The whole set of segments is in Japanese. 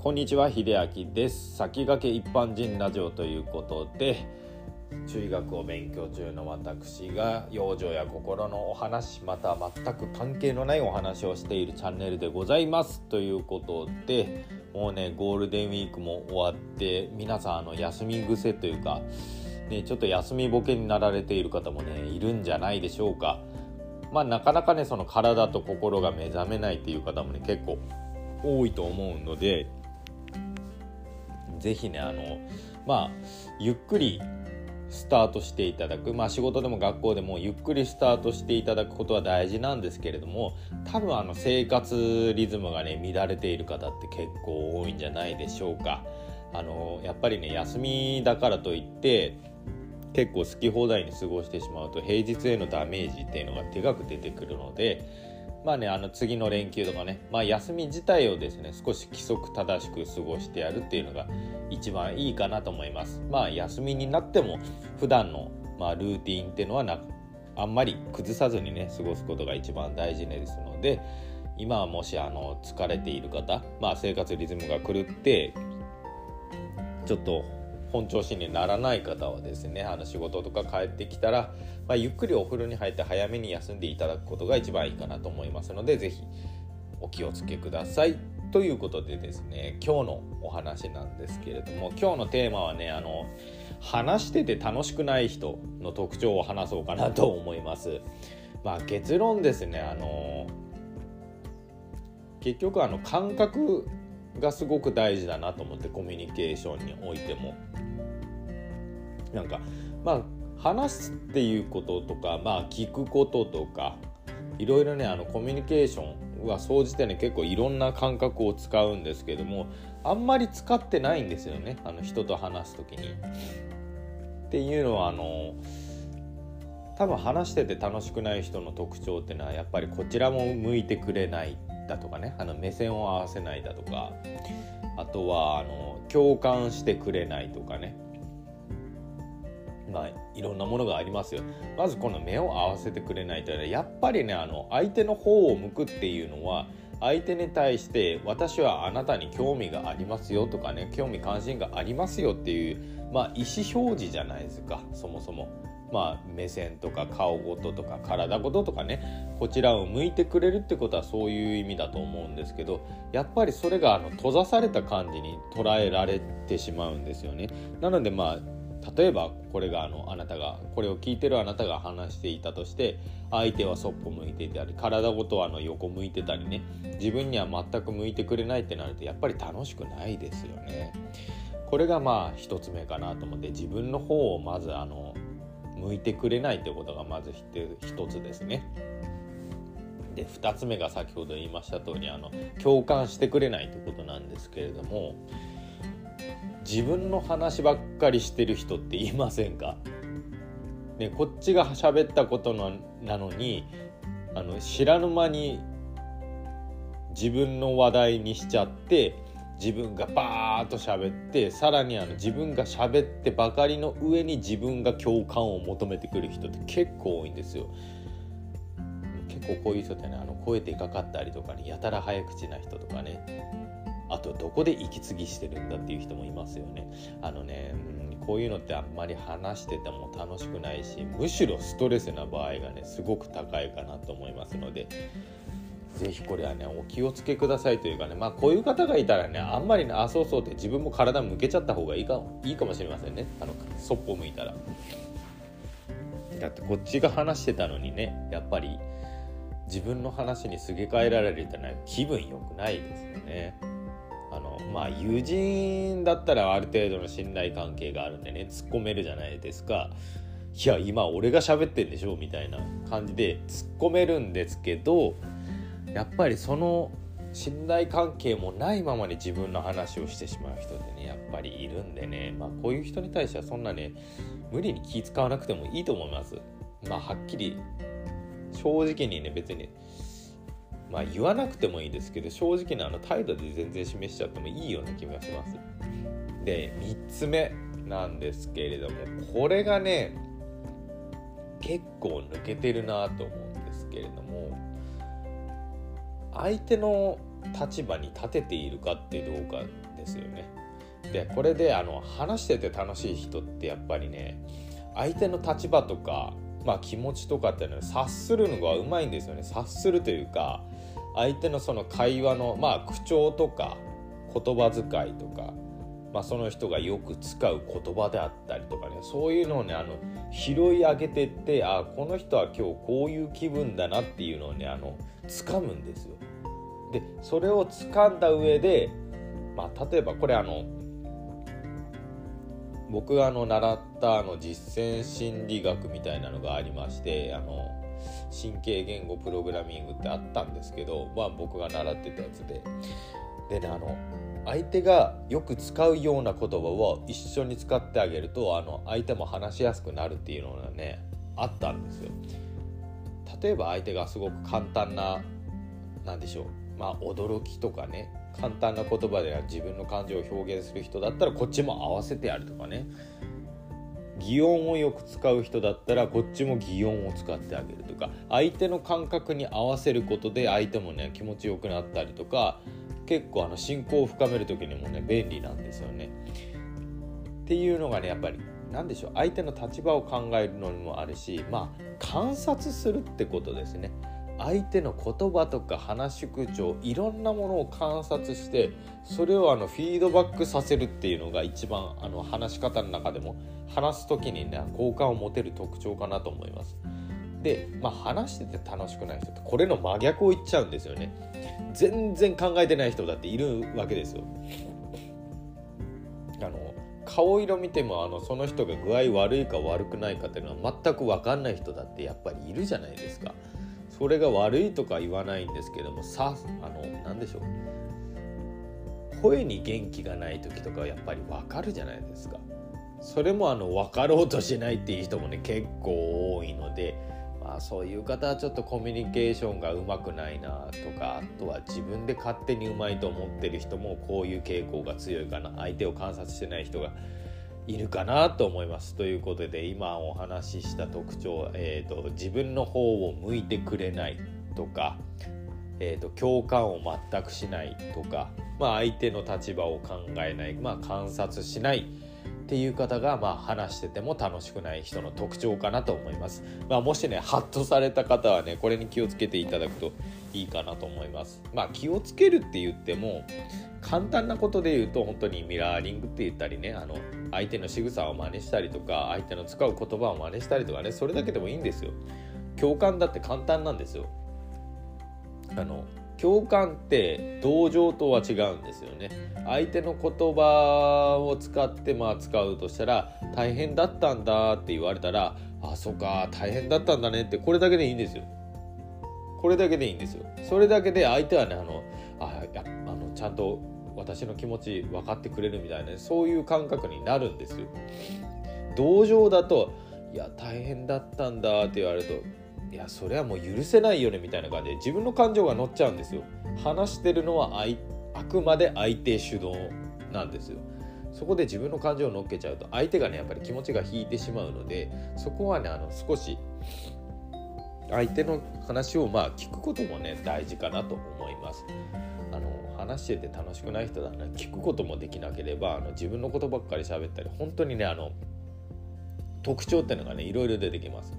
こんにちは秀明です。先駆け一般人ラジオということで中医学を勉強中の私が養生や心のお話また全く関係のないお話をしているチャンネルでございます。ということでもうねゴールデンウィークも終わって皆さんあの休み癖というかねちょっと休みボケになられている方もねいるんじゃないでしょうか。まあなかなかねその体と心が目覚めないっていう方もね結構多いと思うので是非ねあのまあゆっくりスタートしていただくまあ仕事でも学校でもゆっくりスタートしていただくことは大事なんですけれども多分あの生活リズムがね乱れている方って結構多いんじゃないでしょうか。あのやっぱりね休みだからといって結構好き放題に過ごしてしまうと平日へのダメージっていうのがでかく出てくるのでまあねあの次の連休とかね、まあ、休み自体をですね少し規則正しく過ごしてやるっていうのが一番いいかなと思います。まあ休みになっても普段のまあルーティンっていうのはなあんまり崩さずにね過ごすことが一番大事ですので今はもしあの疲れている方、まあ、生活リズムが狂ってちょっと本調子にならない方はですねあの仕事とか帰ってきたら、まあ、ゆっくりお風呂に入って早めに休んでいただくことが一番いいかなと思いますので是非お気をつけください。ということでですね今日のお話なんですけれども今日のテーマはねあの話してて楽しくない人の特徴を話そうかなと思います。まあ、結論ですねあの結局あの感覚がすごく大事だなと思ってコミュニケーションにおいてもなんかまあ話すっていうこととかまあ聞くこととかいろいろねあのコミュニケーションは総じてね結構いろんな感覚を使うんですけどもあんまり使ってないんですよねあの人と話す時に。っていうのはあの多分話してて楽しくない人の特徴っていうのはやっぱりこちらも向いてくれないだとかねあの目線を合わせないだとかあとはあの共感してくれないとかねまあいろんなものがありますよまずこの目を合わせてくれないというのはやっぱりねあの相手の方を向くっていうのは相手に対して私はあなたに興味がありますよとかね興味関心がありますよっていうまあ意思表示じゃないですかそもそも。まあ、目線とか顔ごととか体ごととかねこちらを向いてくれるってことはそういう意味だと思うんですけどやっぱりそれがあの閉ざされた感じに捉えられてしまうんですよね。なのでまあ例えばこれがあのあなたがこれを聞いてるあなたが話していたとして相手はそっぽ向いていたり体ごとはあの横向いてたりね自分には全く向いてくれないってなるとやっぱり楽しくないですよね。これがまあ一つ目かなと思って自分の方をまずあの向いてくれないってことがまず一つですね。で2つ目が先ほど言いました通りあの共感してくれないってことなんですけれども自分の話ばっかりしてる人っていませんか、ね、こっちが喋ったことなのにあの知らぬ間に自分の話題にしちゃって自分がバーッと喋ってさらにあの自分が喋ってばかりの上に自分が共感を求めてくる人って結構多いんですよ。結構こういう人ってねあの声でかかったりとかねやたら早口な人とかねあとどこで息継ぎしてるんだっていう人もいますよね。あのね、こういうのってあんまり話してても楽しくないしむしろストレスな場合がねすごく高いかなと思いますので。ぜひこれはねお気をつけくださいというかねまあこういう方がいたらねあんまりねあそうそうって自分も体向けちゃった方がいいかいいかもしれませんね。あのそっぽ向いたら。だってこっちが話してたのにねやっぱり自分の話にすげ替えられるってのは気分良くないですよね。あのまあ友人だったらある程度の信頼関係があるんでね突っ込めるじゃないですか。いや今俺が喋ってんでしょみたいな感じで突っ込めるんですけどやっぱりその信頼関係もないままに自分の話をしてしまう人ってねやっぱりいるんでね。まあこういう人に対してはそんなね無理に気使わなくてもいいと思います。まあはっきり正直にね別にまあ言わなくてもいいですけど正直なあの態度で全然示しちゃってもいいような気がします。で3つ目なんですけれどもこれがね結構抜けてるなと思うんですけれども相手の立場に立てているかってどうかですよね。でこれであの話してて楽しい人ってやっぱりね相手の立場とか、まあ、気持ちとかっていうのは察するのがうまいんですよね察するというか相手のその会話の、まあ、口調とか言葉遣いとか、まあ、その人がよく使う言葉であったりとかねそういうのをねあの拾い上げてってあこの人は今日こういう気分だなっていうのをねあの掴むんですよ。でそれを掴んだ上で、まあ、例えばこれあの僕があの習ったあの実践心理学みたいなのがありましてあの神経言語プログラミングってあったんですけど、まあ、僕が習ってたやつででねあの相手がよく使うような言葉を一緒に使ってあげるとあの相手も話しやすくなるっていうのがねあったんですよ。例えば相手がすごく簡単な何でしょうまあ驚きとかね簡単な言葉で自分の感情を表現する人だったらこっちも合わせてやるとかね擬音をよく使う人だったらこっちも擬音を使ってあげるとか相手の感覚に合わせることで相手もね気持ちよくなったりとか結構あの信仰を深める時にもね便利なんですよね。っていうのがねやっぱり何でしょう相手の立場を考えるのにもあるしまあ観察するってことですね。相手の言葉とか話し口調いろんなものを観察してそれをあのフィードバックさせるっていうのが一番あの話し方の中でも話す時にね好感を持てる特徴かなと思います。で、まあ、話してて楽しくない人ってこれの真逆を言っちゃうんですよね。全然考えてない人だっているわけですよ。あの顔色見てもあのその人が具合悪いか悪くないかっていうのは全く分かんない人だってやっぱりいるじゃないですか。それが悪いとか言わないんですけどもさあの何でしょう声に元気がない時とかやっぱり分かるじゃないですかそれもあの分かろうとしないっていう人もね結構多いのであそういう方はちょっとコミュニケーションがうまくないなとかあとは自分で勝手にうまいと思ってる人もこういう傾向が強いかな相手を観察してない人がいるかなと思います。ということで今お話しした特徴、えーと、自分の方を向いてくれないとか、えーと、共感を全くしないとか、まあ、相手の立場を考えない、まあ、観察しないっていう方が、まあ、話してても楽しくない人の特徴かなと思います。まあ、もしねハッとされた方はねこれに気をつけていただくといいかなと思います。まあ、気をつけるって言っても簡単なことで言うと本当にミラーリングって言ったりねあの相手の仕草を真似したりとか相手の使う言葉を真似したりとかねそれだけでもいいんですよ共感だって簡単なんですよあの共感って同情とは違うんですよね。相手の言葉を使ってまあ使うとしたら大変だったんだって言われたらあそっか大変だったんだねってこれだけでいいんですよ。これだけでいいんですよ。それだけで相手はねあのあやあのちゃんと私の気持ち分かってくれるみたいなそういう感覚になるんですよ。同情だと「いや大変だったんだ」って言われると「いやそれはもう許せないよね」みたいな感じで自分の感情が乗っちゃうんですよ。話してるのはあくまで相手主導なんですよ。そこで自分の感情を乗っけちゃうと相手がねやっぱり気持ちが引いてしまうのでそこはねあの少し相手の話をまあ聞くこともね大事かなと思いますあの。話してて楽しくない人だな聞くこともできなければあの自分のことばっかり喋ったり本当にねあの特徴っていうのがねいろいろ出てきます。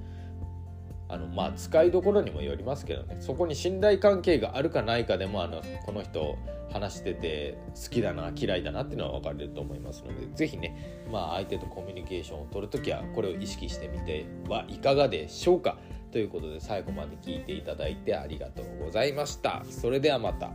あのまあ使いどころにもよりますけどねそこに信頼関係があるかないかでもあのこの人話してて好きだな嫌いだなっていうのは分かれると思いますので是非ねまあ相手とコミュニケーションを取るときはこれを意識してみてはいかがでしょうかということで最後まで聞いていただいてありがとうございました。それではまた。